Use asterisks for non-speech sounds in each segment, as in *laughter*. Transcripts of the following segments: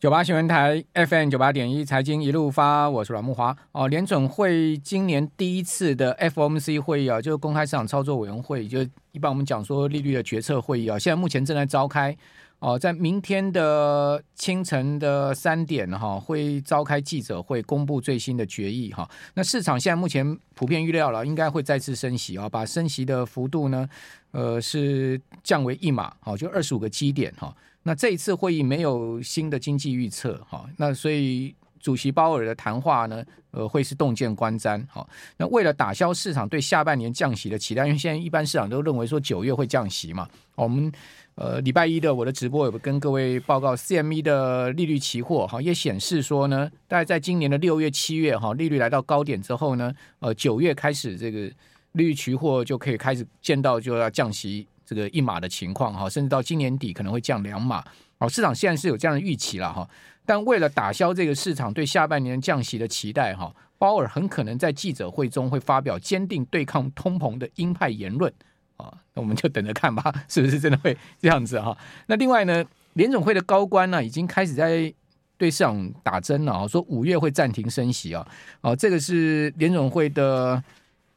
九八新闻台 FM 九八点一财经一路发，我是阮木华哦。联准会今年第一次的 FOMC 会议啊，就是公开市场操作委员会，就一般我们讲说利率的决策会议啊，现在目前正在召开哦，在明天的清晨的三点哈，会召开记者会，公布最新的决议哈。那市场现在目前普遍预料了，应该会再次升息啊，把升息的幅度呢，呃，是降为一码，好，就二十五个基点哈。那这一次会议没有新的经济预测，哈，那所以主席鲍尔的谈话呢，呃，会是洞见观瞻，哈。那为了打消市场对下半年降息的期待，因为现在一般市场都认为说九月会降息嘛，我们呃礼拜一的我的直播有跟各位报告，CME 的利率期货哈也显示说呢，大概在今年的六月、七月哈利率来到高点之后呢，呃九月开始这个利率期货就可以开始见到就要降息。这个一码的情况哈，甚至到今年底可能会降两码，哦，市场现在是有这样的预期了哈。但为了打消这个市场对下半年降息的期待哈，鲍尔很可能在记者会中会发表坚定对抗通膨的鹰派言论啊。那我们就等着看吧，*laughs* 是不是真的会这样子哈？那另外呢，联总会的高官呢已经开始在对市场打针了啊，说五月会暂停升息啊。哦，这个是联总会的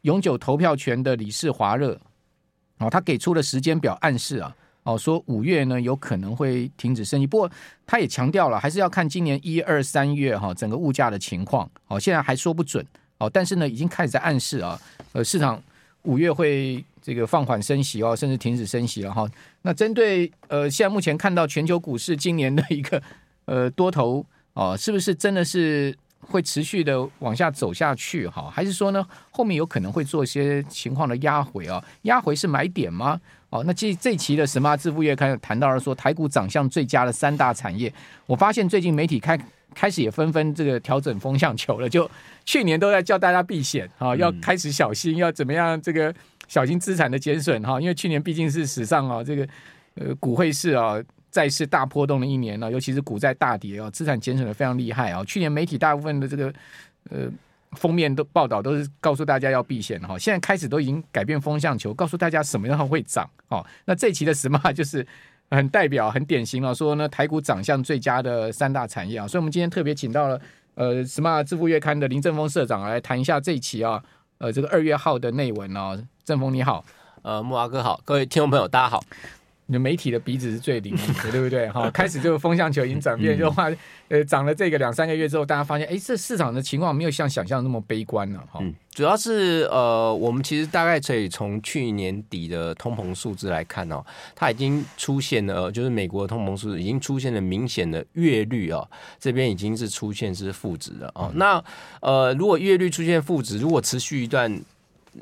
永久投票权的理事华勒。哦，他给出了时间表暗示啊，哦，说五月呢有可能会停止升息，不过他也强调了，还是要看今年一二三月哈整个物价的情况。哦，现在还说不准。哦，但是呢，已经开始在暗示啊，呃，市场五月会这个放缓升息哦，甚至停止升息了哈。那针对呃，现在目前看到全球股市今年的一个呃多头哦，是不是真的是？会持续的往下走下去哈，还是说呢，后面有可能会做一些情况的压回啊？压回是买点吗？哦，那这这期的《Smart 致富月刊》谈到了说台股长相最佳的三大产业，我发现最近媒体开开始也纷纷这个调整风向球了，就去年都在叫大家避险啊，要开始小心，要怎么样这个小心资产的减损哈，因为去年毕竟是史上啊这个呃股汇市啊。债市大波动的一年呢，尤其是股债大跌啊，资产减损的非常厉害啊。去年媒体大部分的这个呃封面都报道都是告诉大家要避险哈，现在开始都已经改变风向球，告诉大家什么样会涨哦。那这期的 Smart 就是很代表、很典型了，说呢台股涨向最佳的三大产业啊。所以我们今天特别请到了呃 Smart 致富月刊的林正峰社长来谈一下这一期啊，呃这个二月号的内文哦。正峰你好，呃慕驊哥好，各位听众朋友大家好。你的媒体的鼻子是最灵敏的，*laughs* 对不对？哈，开始这个风向球已经转变，就话呃涨了这个两三个月之后，大家发现，哎，这市场的情况没有像想象那么悲观了，哈。嗯，主要是呃，我们其实大概可以从去年底的通膨数字来看哦，它已经出现了，就是美国的通膨数字已经出现了明显的月率哦，这边已经是出现是负值了哦。那呃，如果月率出现负值，如果持续一段。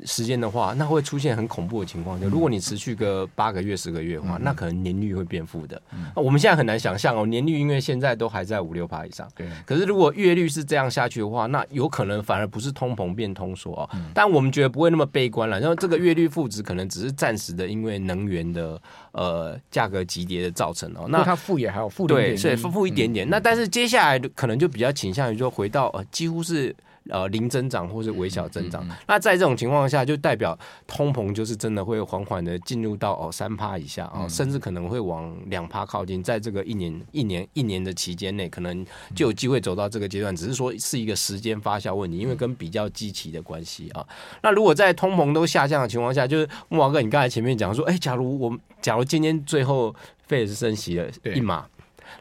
时间的话，那会出现很恐怖的情况。就如果你持续个八个月、十个月的话，那可能年率会变负的。我们现在很难想象哦，年率因为现在都还在五六趴以上。对。可是如果月率是这样下去的话，那有可能反而不是通膨变通缩哦。但我们觉得不会那么悲观了。然后这个月率负值可能只是暂时的，因为能源的呃价格急跌的造成哦。那它负也还有负对，所以负负一点点。那但是接下来可能就比较倾向于说回到呃几乎是。呃，零增长或是微小增长，嗯嗯嗯、那在这种情况下，就代表通膨就是真的会缓缓的进入到哦三趴以下哦，甚至可能会往两趴靠近，在这个一年一年一年的期间内，可能就有机会走到这个阶段，只是说是一个时间发酵问题，因为跟比较积极的关系啊。那如果在通膨都下降的情况下，就是木华哥，你刚才前面讲说，哎、欸，假如我们假如今天最后费是升息了一码。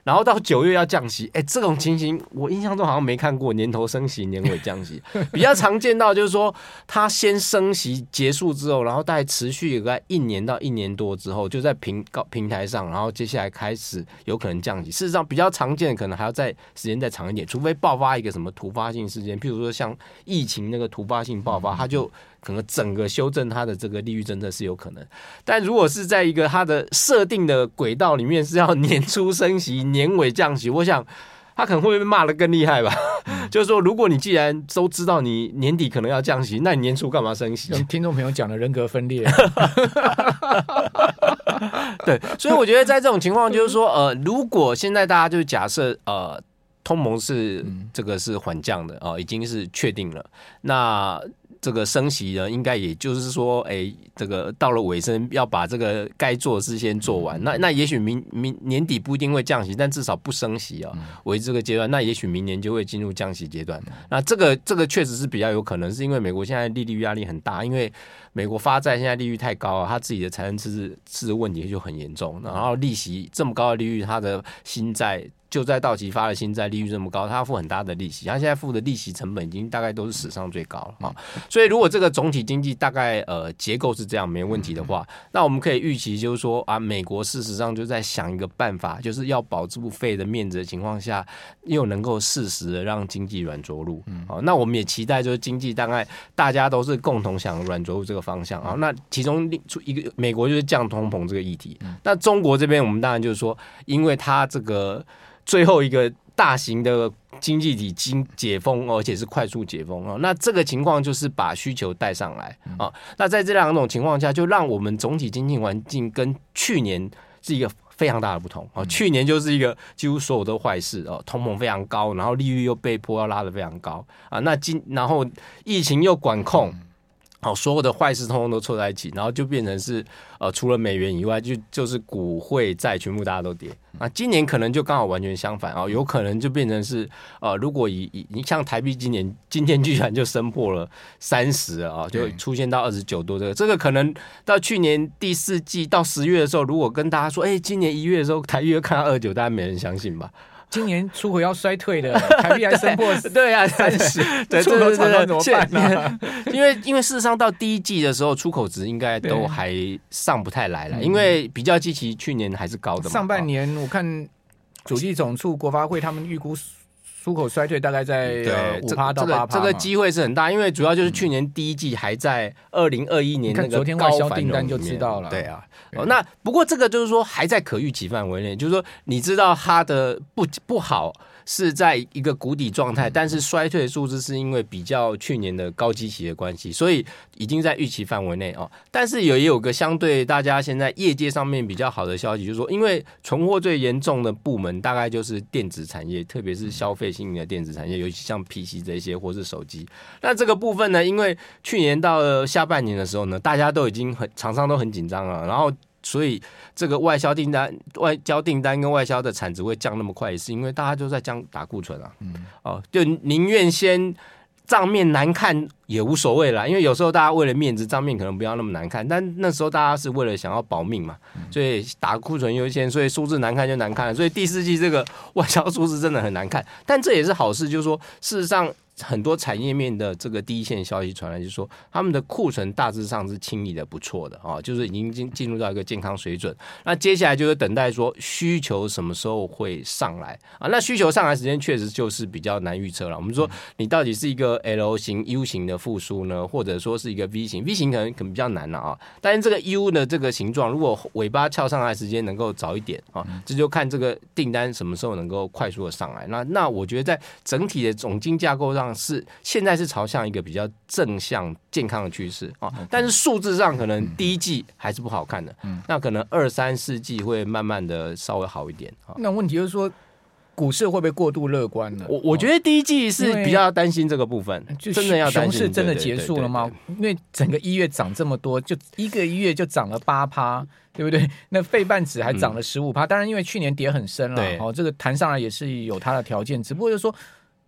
然后到九月要降息，哎，这种情形我印象中好像没看过，年头升息，年尾降息，*laughs* 比较常见到就是说，它先升息结束之后，然后大概持续有个一年到一年多之后，就在平高平台上，然后接下来开始有可能降息。事实上，比较常见的可能还要再时间再长一点，除非爆发一个什么突发性事件，譬如说像疫情那个突发性爆发，它就。可能整个修正它的这个利率政策是有可能，但如果是在一个它的设定的轨道里面是要年初升息、年尾降息，我想他可能会被骂的更厉害吧。嗯、*laughs* 就是说，如果你既然都知道你年底可能要降息，那你年初干嘛升息？听众朋友讲的人格分裂。*laughs* 对，所以我觉得在这种情况，就是说，呃，如果现在大家就假设，呃，通膨是这个是缓降的哦、呃，已经是确定了，那。这个升息呢，应该也就是说，哎，这个到了尾声，要把这个该做的事先做完。那那也许明明年底不一定会降息，但至少不升息啊，为这个阶段，那也许明年就会进入降息阶段。那这个这个确实是比较有可能，是因为美国现在利率压力很大，因为美国发债现在利率太高了，他自己的财政赤字赤字问题就很严重，然后利息这么高的利率，他的新债。就在到期发的新债利率这么高，他要付很大的利息，他现在付的利息成本已经大概都是史上最高了啊。所以如果这个总体经济大概呃结构是这样没问题的话，那我们可以预期就是说啊，美国事实上就在想一个办法，就是要保住费的面子的情况下，又能够适时的让经济软着陆。好，那我们也期待就是经济大概大家都是共同想软着陆这个方向啊。那其中出一个美国就是降通膨这个议题，那中国这边我们当然就是说，因为它这个。最后一个大型的经济体经解封，而且是快速解封哦。那这个情况就是把需求带上来啊。那在这两种情况下，就让我们总体经济环境跟去年是一个非常大的不同啊。去年就是一个几乎所有都坏事哦，通膨非常高，然后利率又被迫要拉得非常高啊。那今然后疫情又管控。好，所有的坏事通通都凑在一起，然后就变成是呃，除了美元以外，就就是股汇债全部大家都跌。那今年可能就刚好完全相反啊，有可能就变成是呃，如果以以你像台币今年今天居然就升破了三十啊，就出现到二十九多这个，这个可能到去年第四季到十月的时候，如果跟大家说，哎、欸，今年一月的时候台币看到二九，大家没人相信吧？今年出口要衰退的，*laughs* 台币还升破对啊，三十，*laughs* 对，出口怎么办呢？*laughs* 因为因为事实上到第一季的时候，出口值应该都还上不太来了，因为比较积极去年还是高的嘛。上半年我看主计总处、国发会他们预估。出口衰退大概在五趴到八趴，这个机会是很大，因为主要就是去年第一季还在二零二一年那个高销订单就知道了。对啊，哦，那不过这个就是说还在可预期范围内，就是说你知道它的不不好。是在一个谷底状态，但是衰退的数字是因为比较去年的高基期的关系，所以已经在预期范围内哦。但是有也有个相对大家现在业界上面比较好的消息，就是说，因为存货最严重的部门大概就是电子产业，特别是消费性的电子产业，尤其像 PC 这些或是手机。那这个部分呢，因为去年到了下半年的时候呢，大家都已经很厂商都很紧张了，然后。所以这个外销订单、外交订单跟外销的产值会降那么快，也是因为大家都在降打库存啊。嗯，哦，就宁愿先账面难看也无所谓啦，因为有时候大家为了面子，账面可能不要那么难看，但那时候大家是为了想要保命嘛，所以打库存优先，所以数字难看就难看了。所以第四季这个外销数字真的很难看，但这也是好事，就是说事实上。很多产业面的这个第一线消息传来，就是说他们的库存大致上是清理的不错的啊，就是已经进进入到一个健康水准。那接下来就是等待说需求什么时候会上来啊？那需求上来时间确实就是比较难预测了。我们说你到底是一个 L 型、U 型的复苏呢，或者说是一个 V 型？V 型可能可能比较难了啊。但是这个 U 的这个形状，如果尾巴翘上来时间能够早一点啊，这就看这个订单什么时候能够快速的上来。那那我觉得在整体的总金架构上。是现在是朝向一个比较正向健康的趋势啊，但是数字上可能第一季还是不好看的，嗯，那可能二三四季会慢慢的稍微好一点啊。那问题就是说，股市会不会过度乐观呢？我我觉得第一季是比较担心这个部分，就真的要熊市真的结束了吗？因为整个一月涨这么多，就一个一月就涨了八趴，对不对？那费半指还涨了十五趴，当然因为去年跌很深了，哦，这个弹上来也是有它的条件，只不过就是说。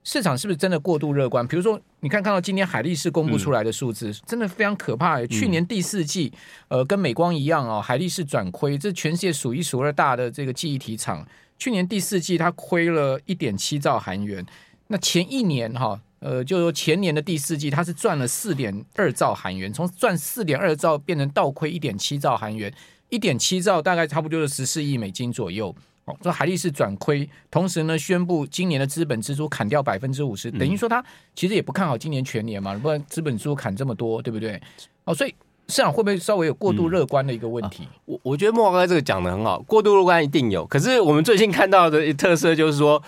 市场是不是真的过度乐观？比如说，你看看到今天海力士公布出来的数字，嗯、真的非常可怕。去年第四季，呃，跟美光一样哦，海力士转亏，这全世界数一数二大的这个记忆体厂，去年第四季它亏了一点七兆韩元。那前一年哈，呃，就说前年的第四季，它是赚了四点二兆韩元，从赚四点二兆变成倒亏一点七兆韩元，一点七兆大概差不多就是十四亿美金左右。哦，说海力士转亏，同时呢，宣布今年的资本支出砍掉百分之五十，等于说他其实也不看好今年全年嘛，不然资本支出砍这么多，对不对？哦，所以市场会不会稍微有过度乐观的一个问题？嗯啊、我我觉得慕驊哥这个讲的很好，过度乐观一定有，可是我们最近看到的特色就是说。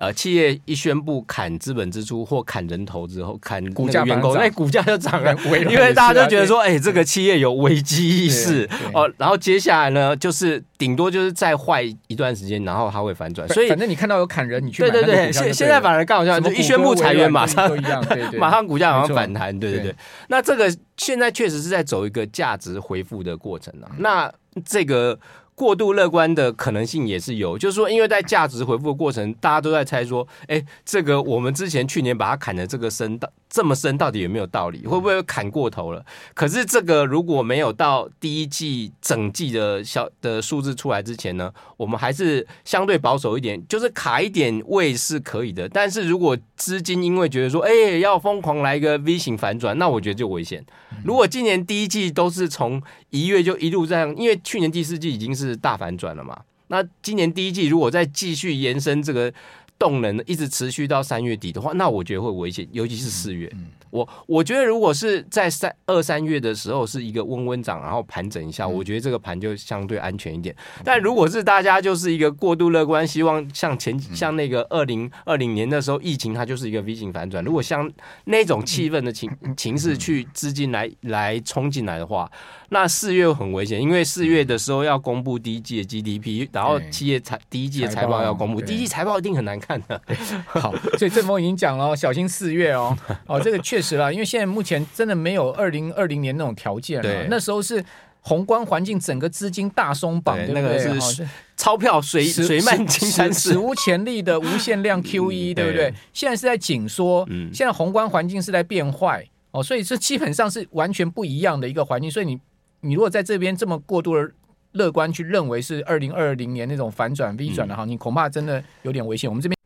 呃企业一宣布砍资本支出或砍人头之后，砍股价员工，那股价就涨了，因为大家都觉得说，哎、欸，这个企业有危机意识哦。然后接下来呢，就是顶多就是再坏一段时间，然后它会反转。所以反正你看到有砍人，你去买对对对，现现在反而刚好像就一宣布裁员，马上一样，对 *laughs* 对，马上股价好像反弹，对对对。那这个现在确实是在走一个价值回复的过程啊。那这个。过度乐观的可能性也是有，就是说，因为在价值回复的过程，大家都在猜说，哎，这个我们之前去年把它砍的这个深到这么深，到底有没有道理？会不会砍过头了？可是这个如果没有到第一季整季的小的数字出来之前呢，我们还是相对保守一点，就是卡一点位是可以的。但是如果资金因为觉得说，哎，要疯狂来一个 V 型反转，那我觉得就危险。如果今年第一季都是从一月就一路这样，因为去年第四季已经是。是大反转了嘛？那今年第一季如果再继续延伸这个动能，一直持续到三月底的话，那我觉得会危险，尤其是四月。我我觉得，如果是在三二三月的时候是一个温温涨，然后盘整一下，我觉得这个盘就相对安全一点。但如果是大家就是一个过度乐观，希望像前像那个二零二零年的时候疫情，它就是一个 V 型反转。如果像那种气氛的情情势去资金来来冲进来的话，那四月很危险，因为四月的时候要公布第一季的 GDP，然后企业财第一季的财报要公布，第一季财报一定很难看的。*laughs* 好，所以正峰已经讲了，小心四月哦。哦，这个确。是了，因为现在目前真的没有二零二零年那种条件了。那时候是宏观环境，整个资金大松绑，对，对，那个是钞票水水漫金山，史无前例的 *laughs* 无限量 QE，对不对？现在是在紧缩，现在宏观环境是在变坏哦，所以这基本上是完全不一样的一个环境。所以你你如果在这边这么过度的乐观去认为是二零二零年那种反转 V 转的行情，恐怕真的有点危险。我们这边。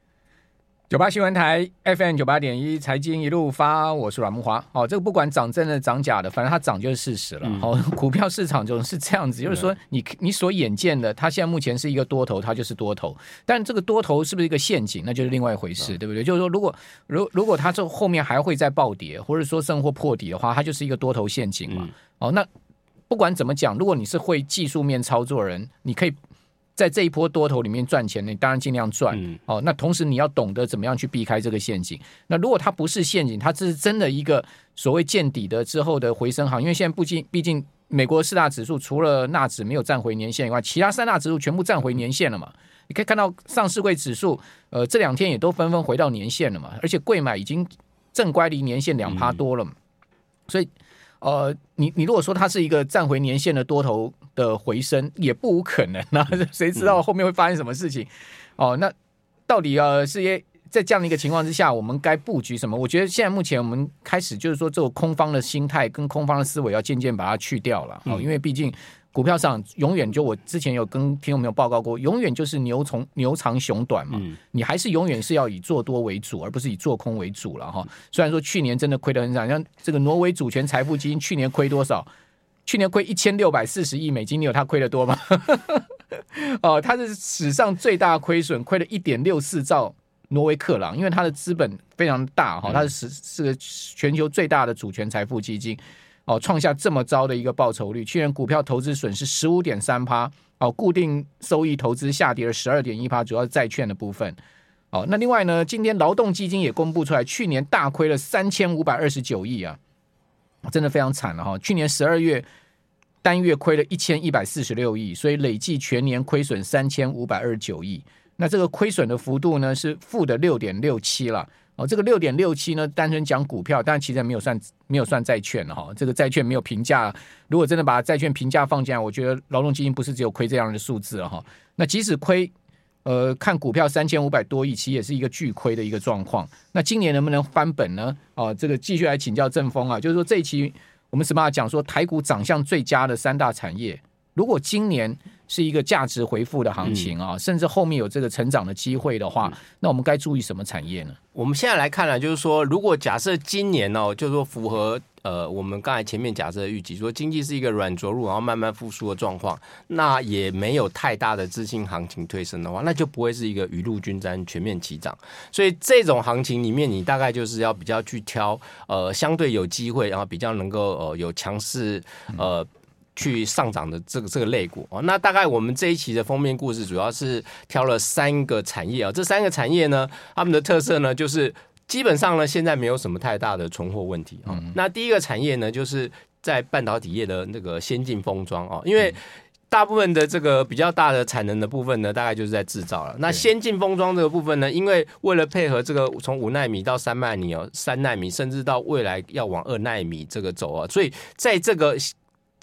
九八新闻台 FM 九八点一财经一路发，我是阮木华。哦，这个不管涨真的涨假的，反正它涨就是事实了。好、嗯哦，*laughs* 股票市场就是这样子，就是说你你所眼见的，它现在目前是一个多头，它就是多头。但这个多头是不是一个陷阱，那就是另外一回事，嗯、对不对？就是说，如果如如果它这后面还会再暴跌，或者说甚或破底的话，它就是一个多头陷阱嘛。嗯、哦，那不管怎么讲，如果你是会技术面操作人，你可以。在这一波多头里面赚钱，你当然尽量赚。嗯、哦，那同时你要懂得怎么样去避开这个陷阱。那如果它不是陷阱，它这是真的一个所谓见底的之后的回升行。因为现在毕竟毕竟美国四大指数除了纳指没有站回年线以外，其他三大指数全部站回年线了嘛。你可以看到上市柜指数，呃，这两天也都纷纷回到年线了嘛。而且贵买已经正乖离年线两趴多了嘛。嗯、所以，呃，你你如果说它是一个站回年线的多头。的回升也不无可能啊，*laughs* 谁知道后面会发生什么事情？哦，那到底呃，是因在这样的一个情况之下，我们该布局什么？我觉得现在目前我们开始就是说，这种空方的心态跟空方的思维要渐渐把它去掉了。哦，因为毕竟股票上永远就我之前有跟听众朋友报告过，永远就是牛从牛长熊短嘛。你还是永远是要以做多为主，而不是以做空为主了哈。虽然说去年真的亏得很惨，像这个挪威主权财富基金去年亏多少？去年亏一千六百四十亿美金，你有他亏得多吗？*laughs* 哦，他是史上最大亏损，亏了一点六四兆挪威克朗，因为他的资本非常大哈，他是是个全球最大的主权财富基金哦，创下这么糟的一个报酬率。去年股票投资损失十五点三趴哦，固定收益投资下跌了十二点一趴，主要是债券的部分哦。那另外呢，今天劳动基金也公布出来，去年大亏了三千五百二十九亿啊。真的非常惨了哈！去年十二月单月亏了一千一百四十六亿，所以累计全年亏损三千五百二十九亿。那这个亏损的幅度呢是负的六点六七了哦。这个六点六七呢，单纯讲股票，但其实没有算没有算债券哈。这个债券没有评价，如果真的把债券评价放进来，我觉得劳动基金不是只有亏这样的数字哈。那即使亏。呃，看股票三千五百多亿，其实也是一个巨亏的一个状况。那今年能不能翻本呢？哦、这个继续来请教正风啊，就是说这一期我们什么讲说台股长相最佳的三大产业，如果今年是一个价值回复的行情啊，嗯、甚至后面有这个成长的机会的话，嗯、那我们该注意什么产业呢？我们现在来看呢，就是说，如果假设今年、哦，就是说符合。呃，我们刚才前面假设的预计说经济是一个软着陆，然后慢慢复苏的状况，那也没有太大的资金行情推升的话，那就不会是一个雨露均沾、全面齐涨。所以这种行情里面，你大概就是要比较去挑呃相对有机会，然后比较能够呃有强势呃去上涨的这个这个类股哦。那大概我们这一期的封面故事主要是挑了三个产业啊，这三个产业呢，他们的特色呢就是基本上呢现在没有什么太大的存货问题啊。那第一个产业呢，就是在半导体业的那个先进封装哦，因为。大部分的这个比较大的产能的部分呢，大概就是在制造了。那先进封装这个部分呢，因为为了配合这个从五纳米到三纳米哦，三纳米甚至到未来要往二纳米这个走啊，所以在这个。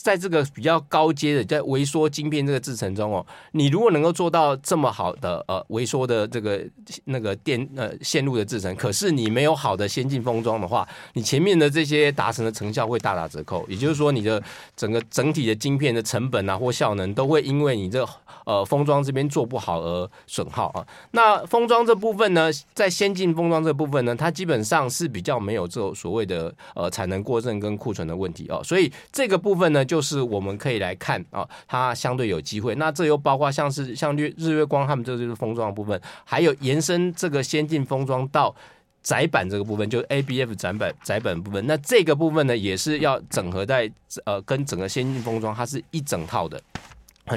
在这个比较高阶的，在微缩晶片这个制程中哦，你如果能够做到这么好的呃微缩的这个那个电呃线路的制程，可是你没有好的先进封装的话，你前面的这些达成的成效会大打折扣。也就是说，你的整个整体的晶片的成本啊或效能都会因为你这呃封装这边做不好而损耗啊。那封装这部分呢，在先进封装这部分呢，它基本上是比较没有这所谓的呃产能过剩跟库存的问题哦，所以这个部分呢。就是我们可以来看啊，它相对有机会。那这又包括像是像日日月光他们这就是封装的部分，还有延伸这个先进封装到窄板这个部分，就是 ABF 窄板窄板部分。那这个部分呢，也是要整合在呃跟整个先进封装，它是一整套的，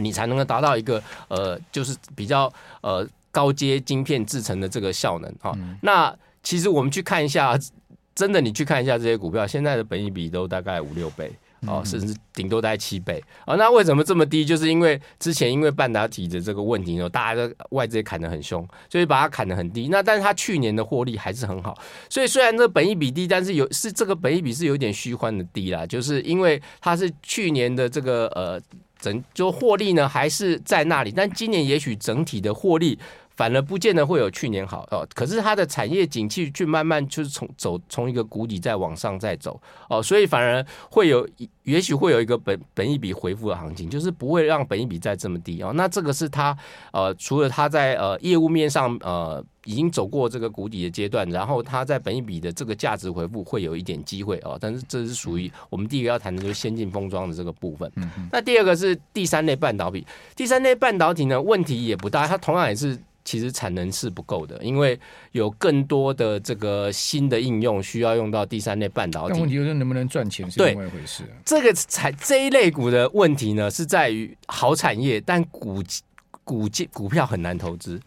你才能够达到一个呃就是比较呃高阶晶片制成的这个效能哈。那其实我们去看一下，真的你去看一下这些股票，现在的本益比都大概五六倍。哦，甚至顶多大概七倍啊、哦？那为什么这么低？就是因为之前因为半导体的这个问题呢，大家的外资也砍得很凶，所以把它砍得很低。那但是它去年的获利还是很好，所以虽然这本益比低，但是有是这个本益比是有点虚幻的低啦，就是因为它是去年的这个呃整就获利呢还是在那里，但今年也许整体的获利。反而不见得会有去年好哦，可是它的产业景气去慢慢就是从走从一个谷底再往上再走哦，所以反而会有也许会有一个本本一笔回复的行情，就是不会让本一笔再这么低哦。那这个是它呃，除了它在呃业务面上呃已经走过这个谷底的阶段，然后它在本一笔的这个价值回复会有一点机会哦。但是这是属于我们第一个要谈的就是先进封装的这个部分。那第二个是第三类半导体，第三类半导体呢问题也不大，它同样也是。其实产能是不够的，因为有更多的这个新的应用需要用到第三类半导体。但问题就是能不能赚钱是另外一回事。这个产这一类股的问题呢，是在于好产业，但股股股票很难投资，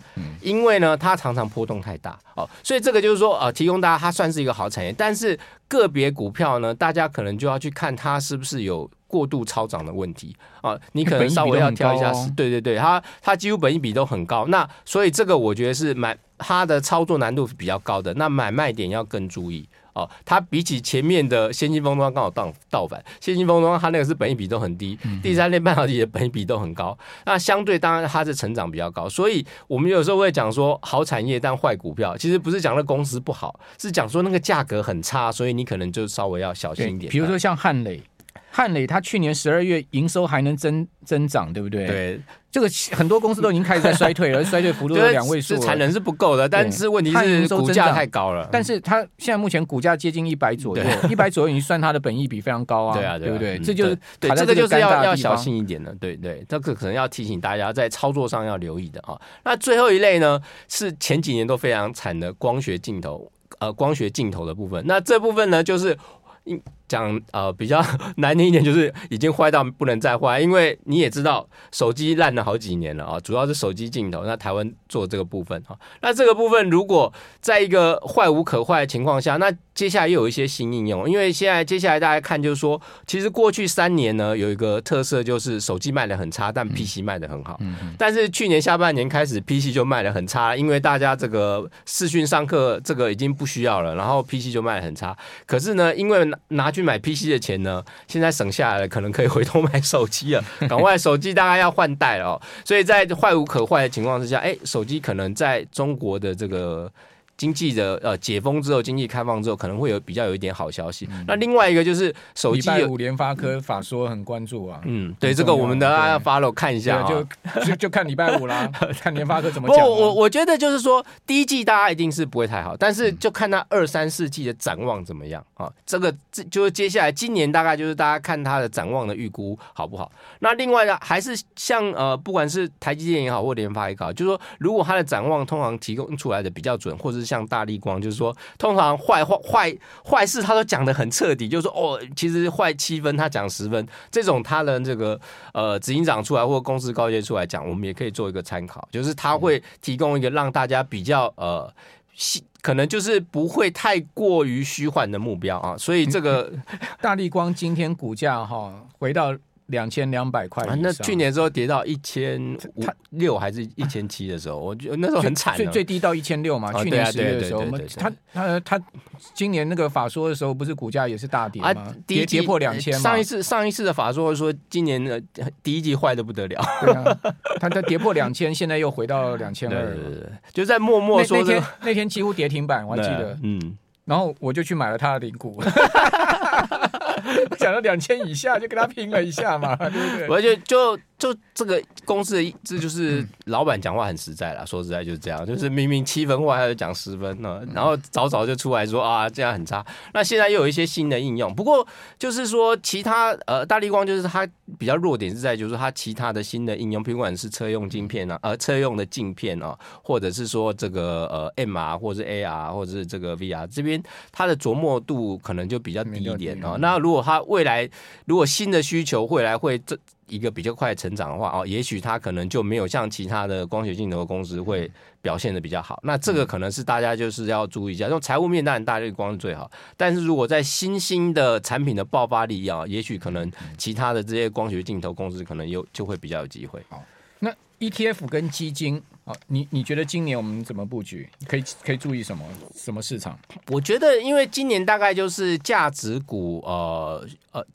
因为呢它常常波动太大哦，所以这个就是说呃，提供大家它算是一个好产业，但是个别股票呢，大家可能就要去看它是不是有。过度超涨的问题啊，你可能稍微要挑一下。对对对，它它几乎本益比都很高，那所以这个我觉得是买它的操作难度比较高的，那买卖点要更注意哦。它比起前面的先进封装刚好倒倒反，先进封装它那个是本益比都很低，第三类半导体的本益比都很高，那相对当然它的成长比较高，所以我们有时候会讲说好产业但坏股票，其实不是讲那公司不好，是讲说那个价格很差，所以你可能就稍微要小心一点。比如说像汉磊。汉磊，他去年十二月营收还能增增长，对不对？对，这个很多公司都已经开始在衰退了，*laughs* 衰退幅度有两位数，产能是不够的。但是问题是股价太高了。但是它现在目前股价接近一百左右，一百左右已经算它的本益比非常高啊，对啊，对不对？嗯、这就是对，这个就是要要小心一点的，对对，这个可能要提醒大家在操作上要留意的啊。那最后一类呢，是前几年都非常惨的光学镜头，呃，光学镜头的部分。那这部分呢，就是。讲呃比较难听一点，就是已经坏到不能再坏，因为你也知道手机烂了好几年了啊，主要是手机镜头。那台湾做这个部分哈，那这个部分如果在一个坏无可坏的情况下，那接下来又有一些新应用，因为现在接下来大家看就是说，其实过去三年呢有一个特色就是手机卖的很差，但 PC 卖的很好。但是去年下半年开始 PC 就卖的很差，因为大家这个视讯上课这个已经不需要了，然后 PC 就卖的很差。可是呢，因为拿拿去买 PC 的钱呢，现在省下来了，可能可以回头买手机了。*laughs* 赶快手机大概要换代了哦，所以在坏无可坏的情况之下，哎，手机可能在中国的这个。经济的呃解封之后，经济开放之后，可能会有比较有一点好消息。嗯、那另外一个就是手机，五联发科法说很关注啊。嗯，对，这个我们大家要 follow 看一下，就就就看礼拜五啦，*laughs* 看联发科怎么讲。我我觉得就是说，第一季大家一定是不会太好，但是就看它二三四季的展望怎么样啊。这个这就是接下来今年大概就是大家看它的展望的预估好不好。那另外呢，还是像呃，不管是台积电也好，或联发也好，就是说如果它的展望通常提供出来的比较准，或者是像大立光，就是说通常坏坏坏坏事他都讲的很彻底，就是说哦，其实坏七分他讲十分，这种他的这个呃执行长出来或公司高阶出来讲，我们也可以做一个参考，就是他会提供一个让大家比较呃。可能就是不会太过于虚幻的目标啊，所以这个 *laughs* 大立光今天股价哈回到。两千两百块，那去年时候跌到一千五六还是一千七的时候，我觉得那时候很惨，最最低到一千六嘛。去年十月的时候，他他他今年那个法说的时候，不是股价也是大跌吗？跌跌破两千。上一次上一次的法说说今年的第一季坏的不得了，对啊，他他跌破两千，现在又回到两千二，就在默默说那天那天几乎跌停板，我还记得，*laughs* 嗯，然后我就去买了他的零股。*laughs* *laughs* 讲到两千以下就跟他拼了一下嘛，对不对？我就就就这个公司的这就是老板讲话很实在啦，说实在就是这样，就是明明七分话他就讲十分呢，然后早早就出来说啊这样很差。那现在又有一些新的应用，不过就是说其他呃大力光就是它比较弱点是在就是说它其他的新的应用，不管是车用镜片啊，呃车用的镜片啊，或者是说这个呃 MR 或者是 AR 或者是这个 VR 这边它的琢磨度可能就比较低一点啊。那如果它未来如果新的需求未来会这一个比较快成长的话哦，也许它可能就没有像其他的光学镜头公司会表现的比较好。那这个可能是大家就是要注意一下。用财务面当然大立光是最好，但是如果在新兴的产品的爆发力啊，也许可能其他的这些光学镜头公司可能又就会比较有机会。好，那 ETF 跟基金啊，你你觉得今年我们怎么布局？可以可以注意什么什么市场？我觉得因为今年大概就是价值股，呃呃。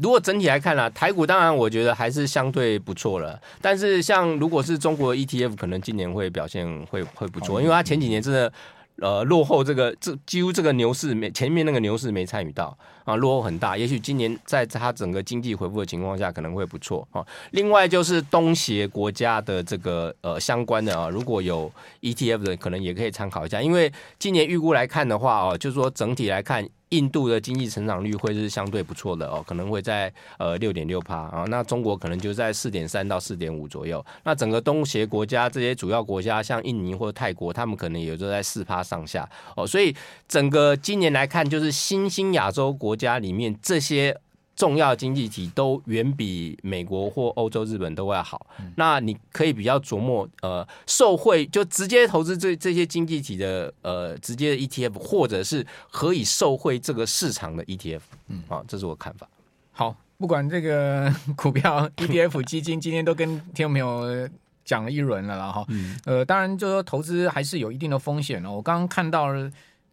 如果整体来看啦、啊，台股当然我觉得还是相对不错了。但是像如果是中国的 ETF，可能今年会表现会会不错，因为它前几年真的呃落后这个这几乎这个牛市没前面那个牛市没参与到啊，落后很大。也许今年在它整个经济恢复的情况下，可能会不错啊。另外就是东协国家的这个呃相关的啊，如果有 ETF 的，可能也可以参考一下。因为今年预估来看的话哦，就是说整体来看。印度的经济成长率会是相对不错的哦，可能会在呃六点六趴啊，那中国可能就在四点三到四点五左右。那整个东协国家这些主要国家，像印尼或泰国，他们可能也就在四趴上下哦。所以整个今年来看，就是新兴亚洲国家里面这些。重要经济体都远比美国或欧洲、日本都要好。那你可以比较琢磨，呃，受惠就直接投资这这些经济体的呃直接的 ETF，或者是可以受惠这个市场的 ETF。嗯，啊，这是我看法。好，不管这个 *laughs* 股票、ETF、基金，今天都跟听众朋友讲了一轮了啦哈。呃，当然就说投资还是有一定的风险哦。我刚刚看到了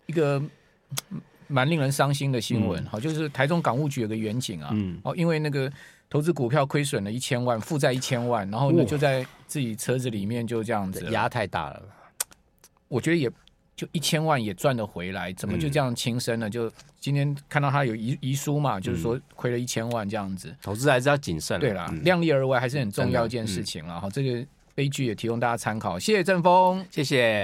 一个。蛮令人伤心的新闻，好、嗯，就是台中港务局有个远景啊，哦、嗯，因为那个投资股票亏损了一千万，负债一千万，然后呢就在自己车子里面就这样子，压太大了。我觉得也就一千万也赚得回来，怎么就这样轻生呢？嗯、就今天看到他有遗遗书嘛，就是说亏了一千万这样子，投资还是要谨慎。对啦，嗯、量力而为还是很重要一件事情了。好，这个悲剧也提供大家参考。谢谢正峰，谢谢。